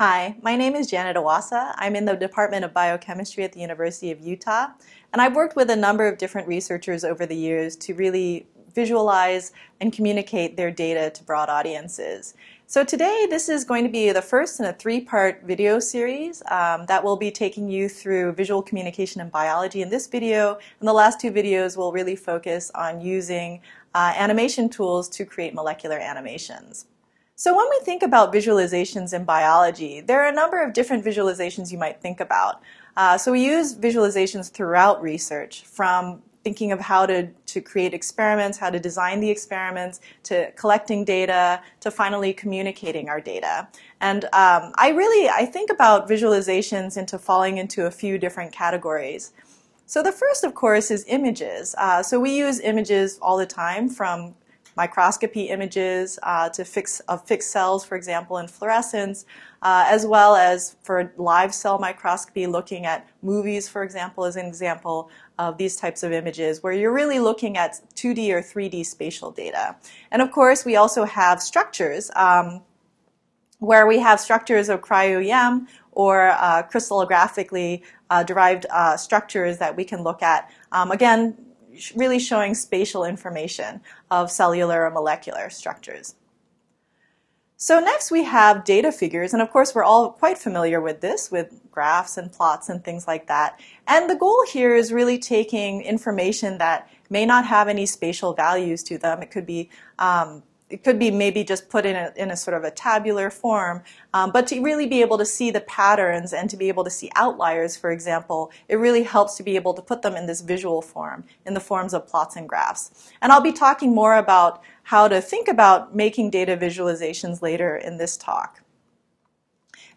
Hi, my name is Janet Iwasa. I'm in the Department of Biochemistry at the University of Utah, and I've worked with a number of different researchers over the years to really visualize and communicate their data to broad audiences. So today, this is going to be the first in a three-part video series um, that will be taking you through visual communication and biology. In this video, and the last two videos will really focus on using uh, animation tools to create molecular animations. So when we think about visualizations in biology, there are a number of different visualizations you might think about. Uh, so we use visualizations throughout research, from thinking of how to, to create experiments, how to design the experiments, to collecting data, to finally communicating our data. And um, I really, I think about visualizations into falling into a few different categories. So the first, of course, is images. Uh, so we use images all the time from microscopy images uh, to fix of fixed cells, for example, in fluorescence, uh, as well as for live cell microscopy, looking at movies, for example, is an example of these types of images, where you're really looking at 2D or 3D spatial data. And of course, we also have structures. Um, where we have structures of cryo-EM or uh, crystallographically uh, derived uh, structures that we can look at. Um, again, really showing spatial information of cellular or molecular structures. So next we have data figures, and of course we're all quite familiar with this, with graphs and plots and things like that. And the goal here is really taking information that may not have any spatial values to them. It could be um, it could be maybe just put in a, in a sort of a tabular form, um, but to really be able to see the patterns and to be able to see outliers, for example, it really helps to be able to put them in this visual form, in the forms of plots and graphs. And I'll be talking more about how to think about making data visualizations later in this talk.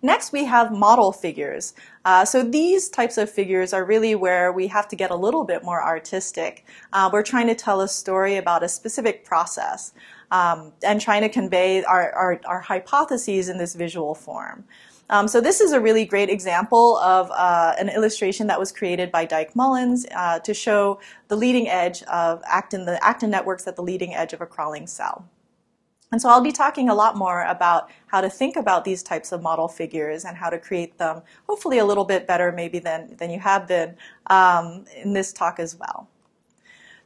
Next, we have model figures. Uh, so these types of figures are really where we have to get a little bit more artistic. Uh, we're trying to tell a story about a specific process um, and trying to convey our, our, our, hypotheses in this visual form. Um, so this is a really great example of uh, an illustration that was created by Dyche Mullins uh, to show the leading edge of actin, the actin networks at the leading edge of a crawling cell. And so I'll be talking a lot more about how to think about these types of model figures and how to create them, hopefully a little bit better maybe than, than you have been um, in this talk as well.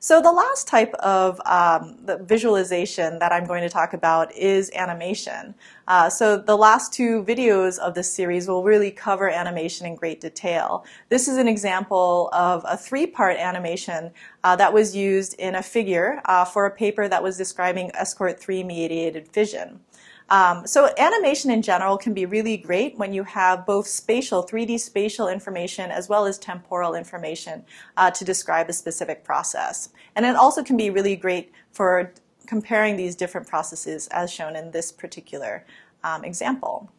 So the last type of um, visualization that I'm going to talk about is animation. Uh, so the last two videos of this series will really cover animation in great detail. This is an example of a three-part animation uh, that was used in a figure uh, for a paper that was describing ESCRT-III mediated fission. Um, so animation in general can be really great when you have both spatial, 3D spatial information as well as temporal information uh, to describe a specific process. And it also can be really great for comparing these different processes as shown in this particular um, example.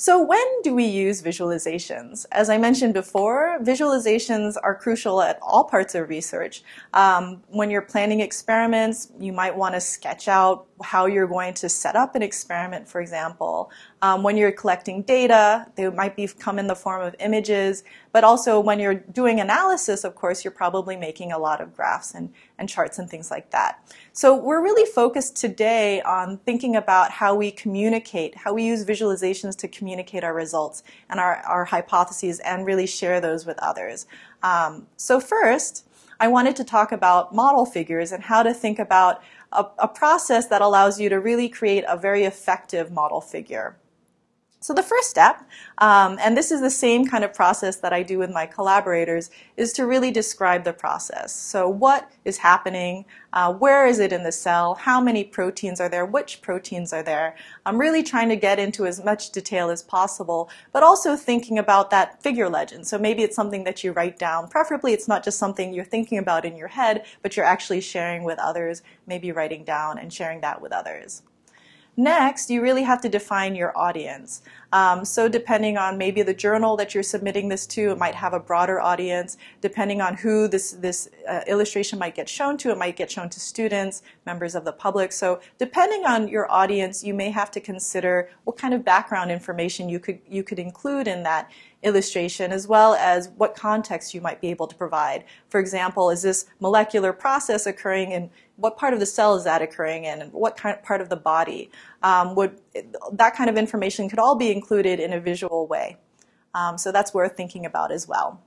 So when do we use visualizations? As I mentioned before, visualizations are crucial at all parts of research. Um, when you're planning experiments, you might want to sketch out how you're going to set up an experiment, for example. Um, when you're collecting data, they might be come in the form of images, but also when you're doing analysis, of course, you're probably making a lot of graphs and, and charts and things like that. So we're really focused today on thinking about how we communicate, how we use visualizations to communicate our results and our, our hypotheses and really share those with others. Um, so first, I wanted to talk about model figures and how to think about a, a process that allows you to really create a very effective model figure. So the first step, um, and this is the same kind of process that I do with my collaborators, is to really describe the process. So what is happening? Uh, where is it in the cell? How many proteins are there? Which proteins are there? I'm really trying to get into as much detail as possible, but also thinking about that figure legend. So maybe it's something that you write down. Preferably it's not just something you're thinking about in your head, but you're actually sharing with others, maybe writing down and sharing that with others. Next, you really have to define your audience. Um, so depending on maybe the journal that you're submitting this to, it might have a broader audience. Depending on who this, this uh, illustration might get shown to, it might get shown to students, members of the public. So depending on your audience, you may have to consider what kind of background information you could, you could include in that illustration as well as what context you might be able to provide. For example, is this molecular process occurring in what part of the cell is that occurring in and what kind, of part of the body? Um, would that kind of information could all be included in a visual way. Um, so that's worth thinking about as well.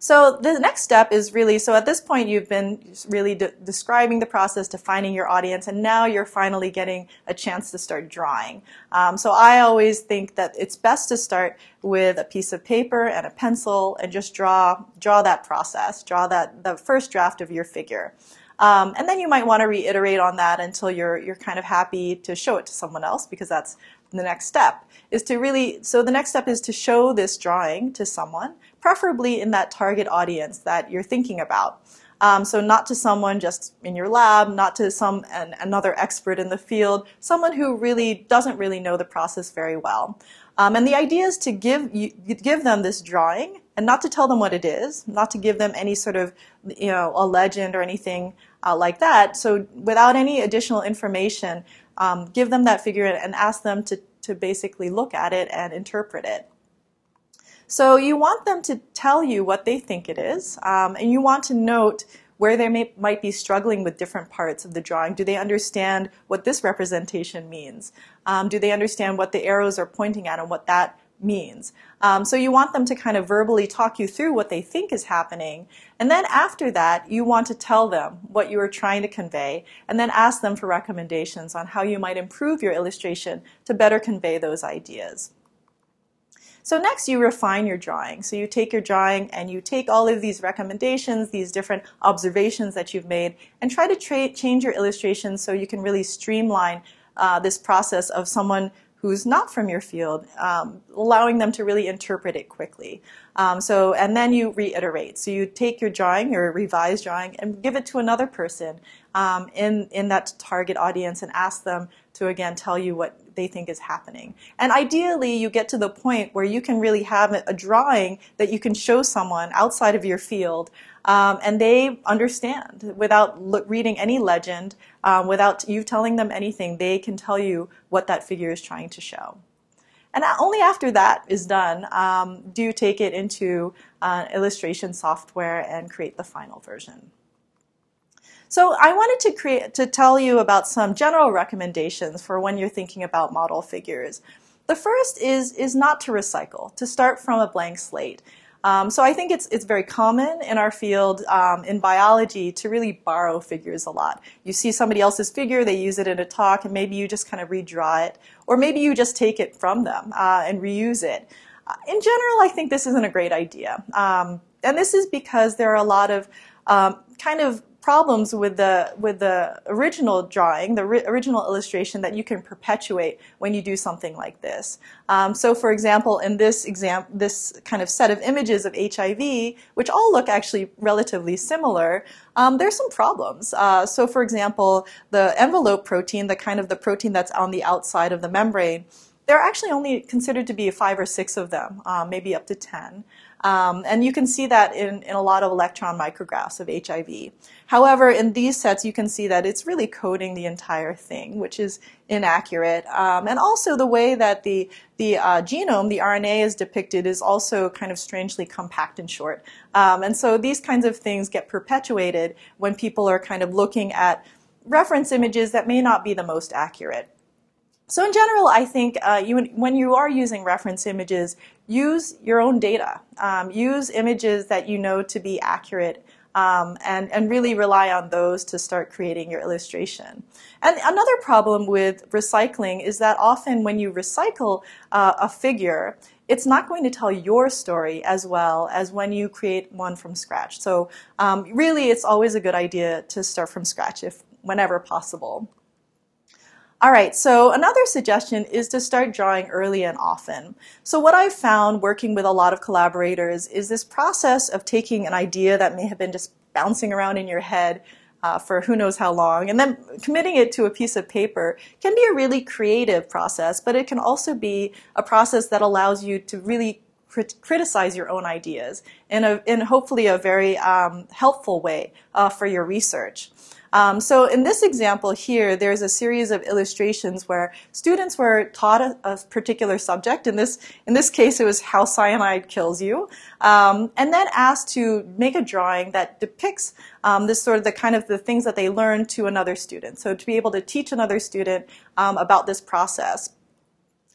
So the next step is really, so at this point you've been really de describing the process, defining your audience, and now you're finally getting a chance to start drawing. Um, so I always think that it's best to start with a piece of paper and a pencil and just draw, draw that process, draw that, the first draft of your figure. Um, and then you might want to reiterate on that until you're, you're kind of happy to show it to someone else because that's the next step is to really, so the next step is to show this drawing to someone, preferably in that target audience that you're thinking about. Um, so not to someone just in your lab, not to some an, another expert in the field, someone who really doesn't really know the process very well. Um, and the idea is to give you, give them this drawing and not to tell them what it is, not to give them any sort of you know a legend or anything uh, like that. So without any additional information, um, give them that figure and ask them to, to basically look at it and interpret it. So you want them to tell you what they think it is, um, and you want to note where they may, might be struggling with different parts of the drawing. Do they understand what this representation means? Um, do they understand what the arrows are pointing at and what that means. Um, so you want them to kind of verbally talk you through what they think is happening. And then after that, you want to tell them what you are trying to convey and then ask them for recommendations on how you might improve your illustration to better convey those ideas. So next you refine your drawing. So you take your drawing and you take all of these recommendations, these different observations that you've made, and try to change your illustration so you can really streamline uh, this process of someone who's not from your field, um, allowing them to really interpret it quickly. Um, so, and then you reiterate. So you take your drawing, your revised drawing, and give it to another person um, in in that target audience, and ask them to again tell you what they think is happening. And ideally, you get to the point where you can really have a drawing that you can show someone outside of your field um, and they understand without reading any legend, um, without you telling them anything, they can tell you what that figure is trying to show. And only after that is done um, do you take it into uh, illustration software and create the final version. So I wanted to create to tell you about some general recommendations for when you're thinking about model figures. The first is is not to recycle, to start from a blank slate. Um, so I think it's it's very common in our field um, in biology to really borrow figures a lot. You see somebody else's figure, they use it in a talk, and maybe you just kind of redraw it, or maybe you just take it from them uh, and reuse it. Uh, in general, I think this isn't a great idea, um, and this is because there are a lot of um, kind of problems with the with the original drawing, the original illustration that you can perpetuate when you do something like this. Um, so, for example, in this exam, this kind of set of images of HIV, which all look actually relatively similar, um, there's some problems. Uh, so, for example, the envelope protein, the kind of the protein that's on the outside of the membrane, there are actually only considered to be five or six of them, uh, maybe up to ten. Um, and you can see that in, in a lot of electron micrographs of HIV. However, in these sets, you can see that it's really coding the entire thing, which is inaccurate. Um, and also the way that the, the uh, genome, the RNA is depicted is also kind of strangely compact and short. Um, and so these kinds of things get perpetuated when people are kind of looking at reference images that may not be the most accurate. So in general, I think uh, you, when you are using reference images, use your own data. Um, use images that you know to be accurate um, and, and really rely on those to start creating your illustration. And another problem with recycling is that often when you recycle uh, a figure, it's not going to tell your story as well as when you create one from scratch. So um, really, it's always a good idea to start from scratch if whenever possible. All right, so another suggestion is to start drawing early and often. So what I've found working with a lot of collaborators is this process of taking an idea that may have been just bouncing around in your head uh, for who knows how long, and then committing it to a piece of paper can be a really creative process, but it can also be a process that allows you to really crit- criticize your own ideas in, a, in hopefully a very um, helpful way uh, for your research. Um, so in this example here, there's a series of illustrations where students were taught a, a particular subject. In this, in this case, it was how cyanide kills you, um, and then asked to make a drawing that depicts um, this sort of the kind of the things that they learned to another student. So to be able to teach another student um, about this process.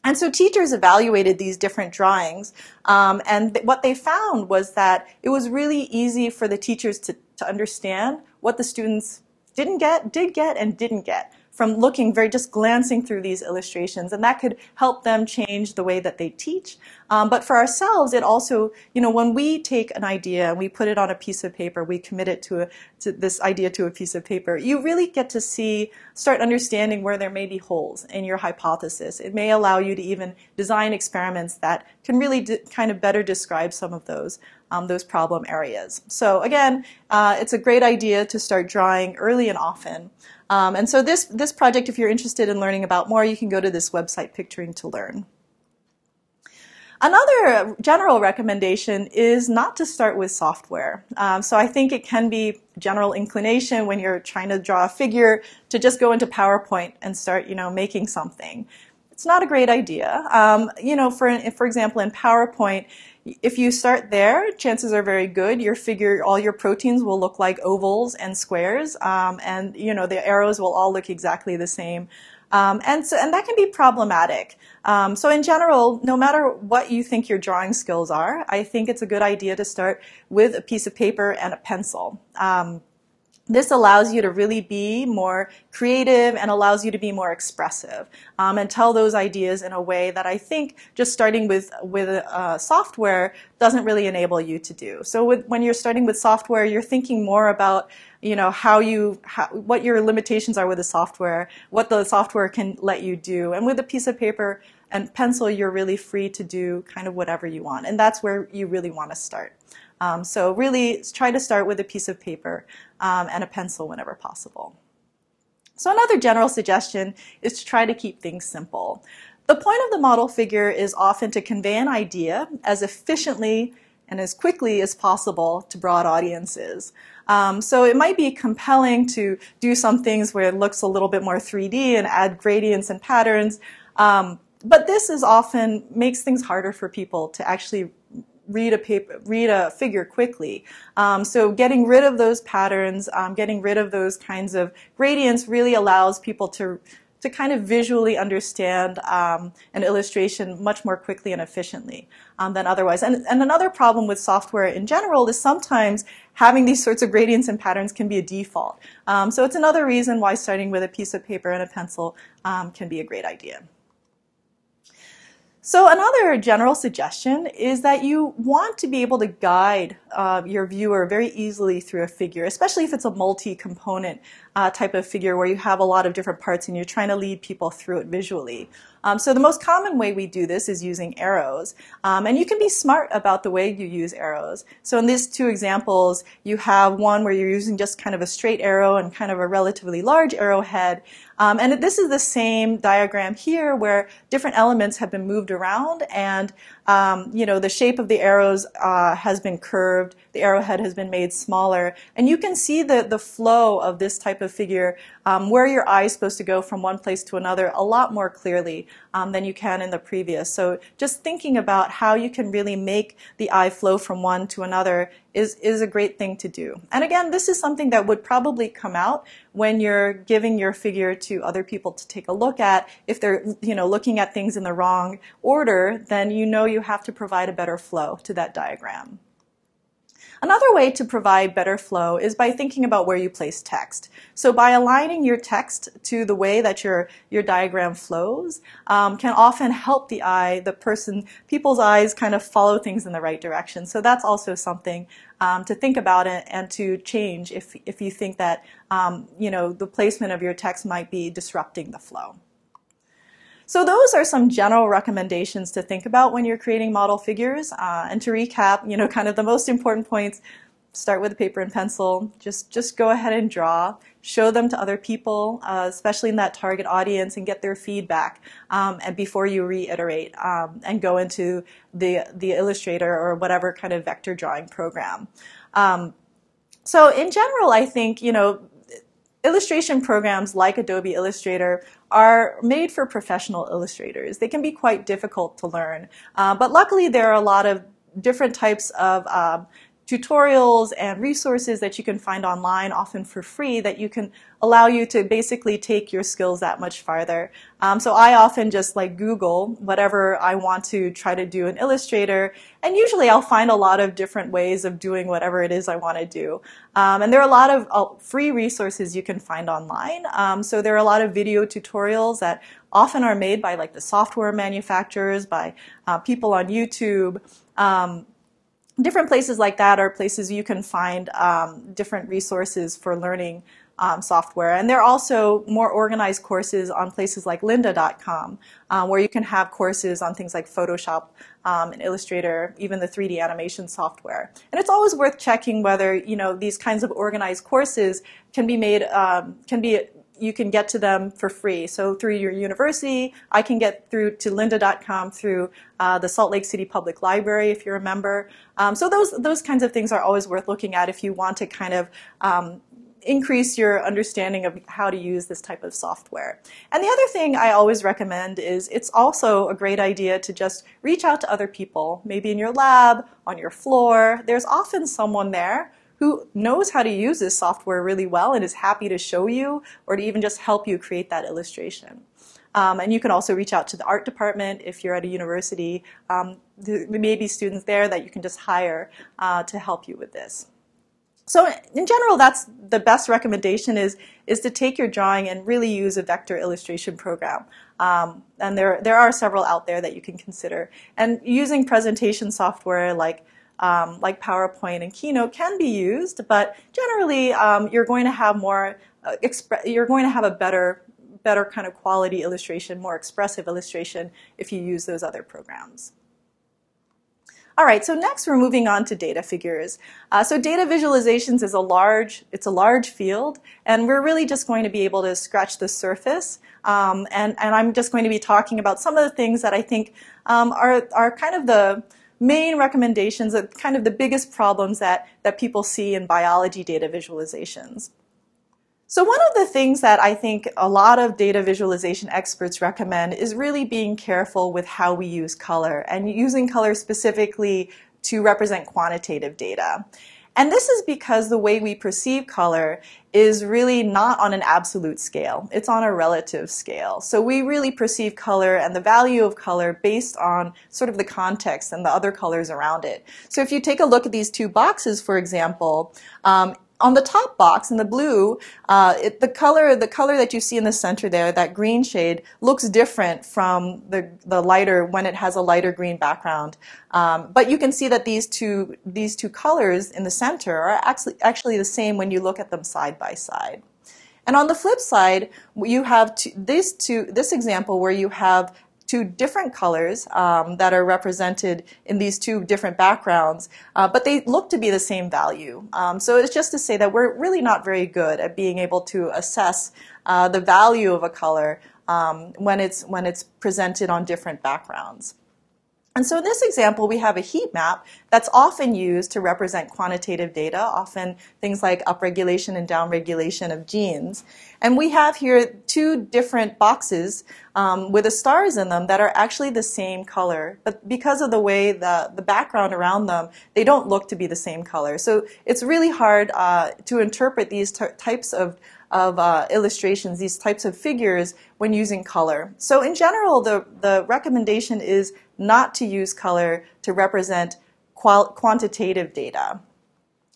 And so teachers evaluated these different drawings, um, and th- what they found was that it was really easy for the teachers to, to understand what the students didn't get, did get, and didn't get from looking very just glancing through these illustrations. And that could help them change the way that they teach. Um, but for ourselves it also you know when we take an idea and we put it on a piece of paper we commit it to, a, to this idea to a piece of paper you really get to see start understanding where there may be holes in your hypothesis. It may allow you to even design experiments that can really kind of better describe some of those um, those problem areas. So again, uh, it's a great idea to start drawing early and often. Um, and so this, this project, if you're interested in learning about more, you can go to this website, Picturing to Learn. Another general recommendation is not to start with software. Um, so I think it can be general inclination when you're trying to draw a figure to just go into PowerPoint and start, you know, making something. It's not a great idea. Um, you know, for for example, in PowerPoint, if you start there, chances are very good. Your figure, all your proteins will look like ovals and squares, um, and you know the arrows will all look exactly the same. Um, and so, and that can be problematic. Um, so in general, no matter what you think your drawing skills are, I think it's a good idea to start with a piece of paper and a pencil. Um, this allows you to really be more creative and allows you to be more expressive um, and tell those ideas in a way that I think just starting with with uh, software doesn't really enable you to do. So with, when you're starting with software, you're thinking more about you know how you how, what your limitations are with the software, what the software can let you do, and with a piece of paper and pencil, you're really free to do kind of whatever you want, and that's where you really want to start. Um, so really try to start with a piece of paper um, and a pencil whenever possible. So another general suggestion is to try to keep things simple. The point of the model figure is often to convey an idea as efficiently and as quickly as possible to broad audiences. Um, so it might be compelling to do some things where it looks a little bit more 3D and add gradients and patterns. Um, but this is often makes things harder for people to actually read a paper, read a figure quickly. Um, so getting rid of those patterns, um, getting rid of those kinds of gradients really allows people to to kind of visually understand um, an illustration much more quickly and efficiently um, than otherwise. And, and another problem with software in general is sometimes having these sorts of gradients and patterns can be a default. Um, so it's another reason why starting with a piece of paper and a pencil um, can be a great idea. So another general suggestion is that you want to be able to guide uh, your viewer very easily through a figure, especially if it's a multi-component uh, type of figure where you have a lot of different parts and you're trying to lead people through it visually. Um, so the most common way we do this is using arrows. Um, and you can be smart about the way you use arrows. So in these two examples, you have one where you're using just kind of a straight arrow and kind of a relatively large arrowhead. Um, and this is the same diagram here where different elements have been moved around and um, you know, the shape of the arrows uh, has been curved, the arrowhead has been made smaller, and you can see the, the flow of this type of figure, um, where your eye is supposed to go from one place to another a lot more clearly um, than you can in the previous. So just thinking about how you can really make the eye flow from one to another is, is a great thing to do. And again, this is something that would probably come out when you're giving your figure to other people to take a look at. If they're, you know, looking at things in the wrong order, then you know you have to provide a better flow to that diagram. Another way to provide better flow is by thinking about where you place text. So by aligning your text to the way that your, your diagram flows um, can often help the eye, the person, people's eyes kind of follow things in the right direction. So that's also something um, to think about and to change if, if you think that um, you know, the placement of your text might be disrupting the flow. So those are some general recommendations to think about when you're creating model figures. Uh, and to recap, you know, kind of the most important points, start with a paper and pencil. Just just go ahead and draw. Show them to other people, uh, especially in that target audience, and get their feedback. Um, and before you reiterate um, and go into the the Illustrator or whatever kind of vector drawing program. Um, so in general, I think you know illustration programs like Adobe Illustrator are made for professional illustrators. They can be quite difficult to learn, uh, but luckily there are a lot of different types of um, tutorials and resources that you can find online, often for free, that you can allow you to basically take your skills that much farther. Um, so I often just like Google whatever I want to try to do in Illustrator, and usually I'll find a lot of different ways of doing whatever it is I want to do. Um, and there are a lot of uh, free resources you can find online. Um, so there are a lot of video tutorials that often are made by like the software manufacturers, by uh, people on YouTube. Um, different places like that are places you can find um, different resources for learning um, software. And there are also more organized courses on places like lynda.com, um, where you can have courses on things like Photoshop um, and Illustrator, even the 3D animation software. And it's always worth checking whether you know these kinds of organized courses can be made, um, can be you can get to them for free. So through your university, I can get through to lynda.com through uh, the Salt Lake City Public Library, if you're a member. Um, so those those kinds of things are always worth looking at if you want to kind of um, increase your understanding of how to use this type of software. And the other thing I always recommend is it's also a great idea to just reach out to other people, maybe in your lab, on your floor. There's often someone there who knows how to use this software really well and is happy to show you or to even just help you create that illustration. Um, and you can also reach out to the art department if you're at a university. Um, there may be students there that you can just hire uh, to help you with this. So in general, that's the best recommendation is, is to take your drawing and really use a vector illustration program. Um, and there, there are several out there that you can consider. And using presentation software like um, like PowerPoint and Keynote can be used, but generally um, you're going to have more, uh, you're going to have a better, better kind of quality illustration, more expressive illustration if you use those other programs. All right, so next we're moving on to data figures. Uh, so data visualizations is a large, it's a large field, and we're really just going to be able to scratch the surface. Um, and, and I'm just going to be talking about some of the things that I think um, are, are kind of the, main recommendations, are kind of the biggest problems that, that people see in biology data visualizations. So one of the things that I think a lot of data visualization experts recommend is really being careful with how we use color and using color specifically to represent quantitative data. And this is because the way we perceive color is really not on an absolute scale. It's on a relative scale. So we really perceive color and the value of color based on sort of the context and the other colors around it. So if you take a look at these two boxes, for example, um, on the top box in the blue, uh, it, the color the color that you see in the center there, that green shade, looks different from the the lighter when it has a lighter green background. Um, but you can see that these two these two colors in the center are actually actually the same when you look at them side by side. And on the flip side, you have this two this example where you have two different colors um, that are represented in these two different backgrounds, uh, but they look to be the same value. Um, so it's just to say that we're really not very good at being able to assess uh, the value of a color um, when it's when it's presented on different backgrounds. And so in this example, we have a heat map that's often used to represent quantitative data, often things like upregulation and downregulation of genes. And we have here two different boxes um, with the stars in them that are actually the same color. But because of the way the, the background around them, they don't look to be the same color. So it's really hard uh, to interpret these types of of uh, illustrations, these types of figures, when using color. So in general, the, the recommendation is not to use color to represent quantitative data.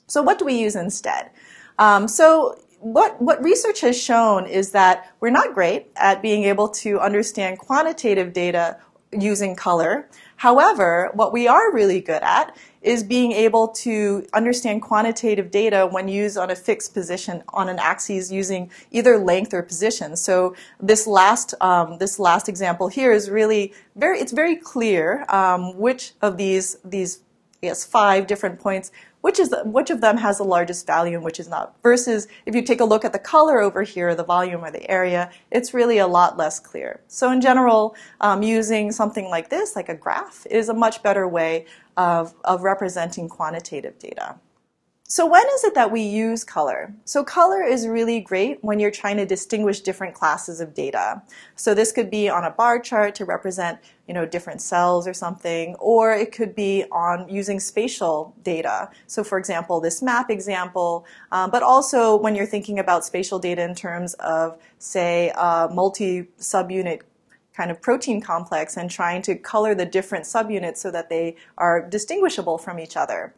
So what do we use instead? Um, so what, what research has shown is that we're not great at being able to understand quantitative data using color. However, what we are really good at is being able to understand quantitative data when used on a fixed position on an axis using either length or position. So this last um, this last example here is really very it's very clear um, which of these these Guess, five different points, which, is the, which of them has the largest value and which is not. Versus if you take a look at the color over here, the volume or the area, it's really a lot less clear. So in general, um, using something like this, like a graph, is a much better way of, of representing quantitative data. So when is it that we use color? So color is really great when you're trying to distinguish different classes of data. So this could be on a bar chart to represent, you know, different cells or something, or it could be on using spatial data. So for example, this map example, um, but also when you're thinking about spatial data in terms of, say, a multi-subunit kind of protein complex and trying to color the different subunits so that they are distinguishable from each other.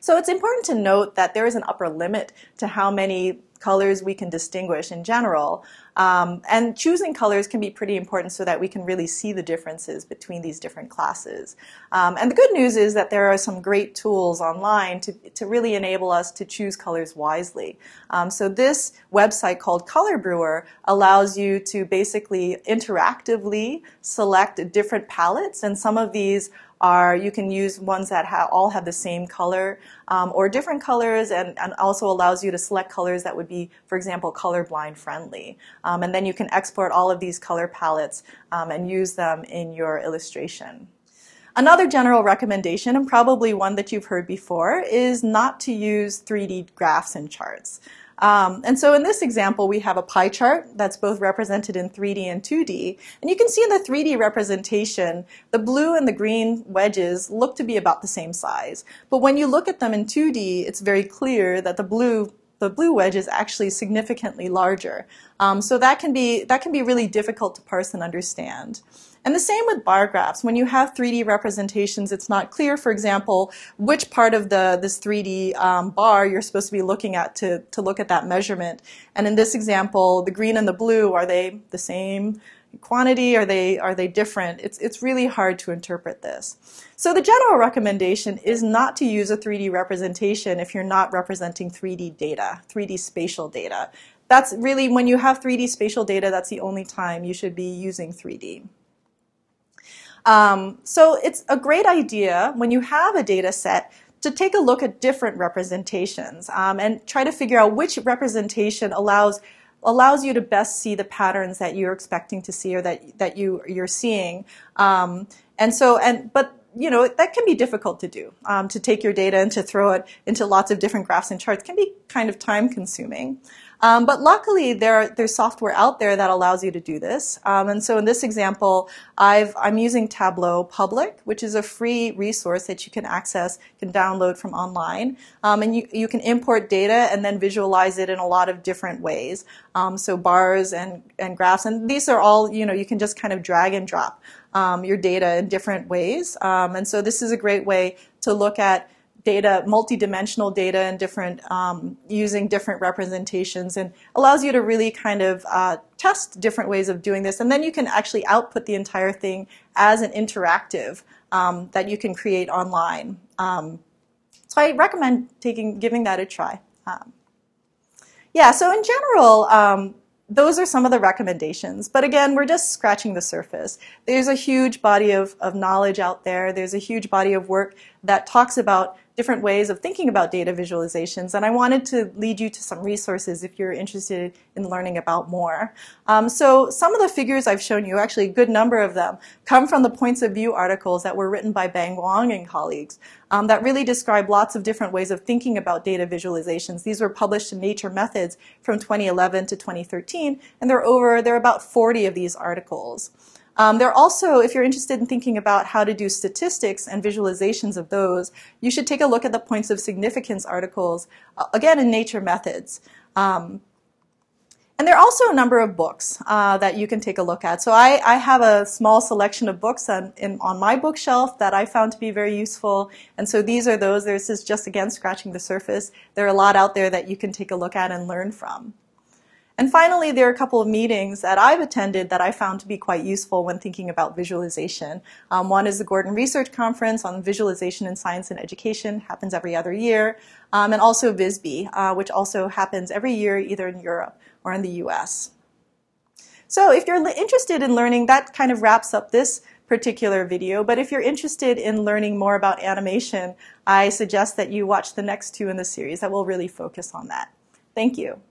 So it's important to note that there is an upper limit to how many colors we can distinguish in general. Um, and choosing colors can be pretty important so that we can really see the differences between these different classes. Um, and the good news is that there are some great tools online to, to really enable us to choose colors wisely. Um, so this website called Color Brewer allows you to basically interactively select different palettes, and some of these are you can use ones that ha all have the same color um, or different colors and, and, also allows you to select colors that would be, for example, colorblind friendly. Um, and then you can export all of these color palettes um, and use them in your illustration. Another general recommendation, and probably one that you've heard before, is not to use 3D graphs and charts. Um, and so in this example, we have a pie chart that's both represented in 3D and 2D. And you can see in the 3D representation, the blue and the green wedges look to be about the same size. But when you look at them in 2D, it's very clear that the blue the blue wedge is actually significantly larger. Um, so that can be that can be really difficult to parse and understand. And the same with bar graphs. When you have 3D representations, it's not clear, for example, which part of the this 3D um, bar you're supposed to be looking at to, to look at that measurement. And in this example, the green and the blue, are they the same quantity? Are they, are they different? It's, it's really hard to interpret this. So the general recommendation is not to use a 3D representation if you're not representing 3D data, 3D spatial data. That's really, when you have 3D spatial data, that's the only time you should be using 3D. Um, so it's a great idea when you have a data set to take a look at different representations um, and try to figure out which representation allows allows you to best see the patterns that you're expecting to see or that that you you're seeing. Um, and so and but you know that can be difficult to do um, to take your data and to throw it into lots of different graphs and charts can be kind of time consuming. Um, but luckily, there, there's software out there that allows you to do this. Um, and so in this example, i am using Tableau Public, which is a free resource that you can access, can download from online. Um, and you, you can import data and then visualize it in a lot of different ways. Um, so bars and, and graphs, and these are all, you know, you can just kind of drag and drop um, your data in different ways. Um, and so this is a great way to look at data, multidimensional data and different, um, using different representations and allows you to really kind of uh, test different ways of doing this. And then you can actually output the entire thing as an interactive um, that you can create online. Um, so I recommend taking, giving that a try. Um, yeah, so in general, um, those are some of the recommendations. But again, we're just scratching the surface. There's a huge body of, of knowledge out there. There's a huge body of work that talks about different ways of thinking about data visualizations, and I wanted to lead you to some resources if you're interested in learning about more. Um, so some of the figures I've shown you, actually a good number of them, come from the points of view articles that were written by Bang Wong and colleagues um, that really describe lots of different ways of thinking about data visualizations. These were published in Nature Methods from 2011 to 2013, and there are over, there are about 40 of these articles. Um, there are also, if you're interested in thinking about how to do statistics and visualizations of those, you should take a look at the points of significance articles, uh, again in Nature Methods. Um, and there are also a number of books uh, that you can take a look at. So I, I have a small selection of books on, in, on, my bookshelf that I found to be very useful. And so these are those. This is just, again, scratching the surface. There are a lot out there that you can take a look at and learn from. And finally, there are a couple of meetings that I've attended that I found to be quite useful when thinking about visualization. Um, one is the Gordon Research Conference on Visualization in Science and Education, happens every other year, um, and also VIZBI, uh, which also happens every year either in Europe or in the US. So if you're interested in learning, that kind of wraps up this particular video, but if you're interested in learning more about animation, I suggest that you watch the next two in the series that will really focus on that. Thank you.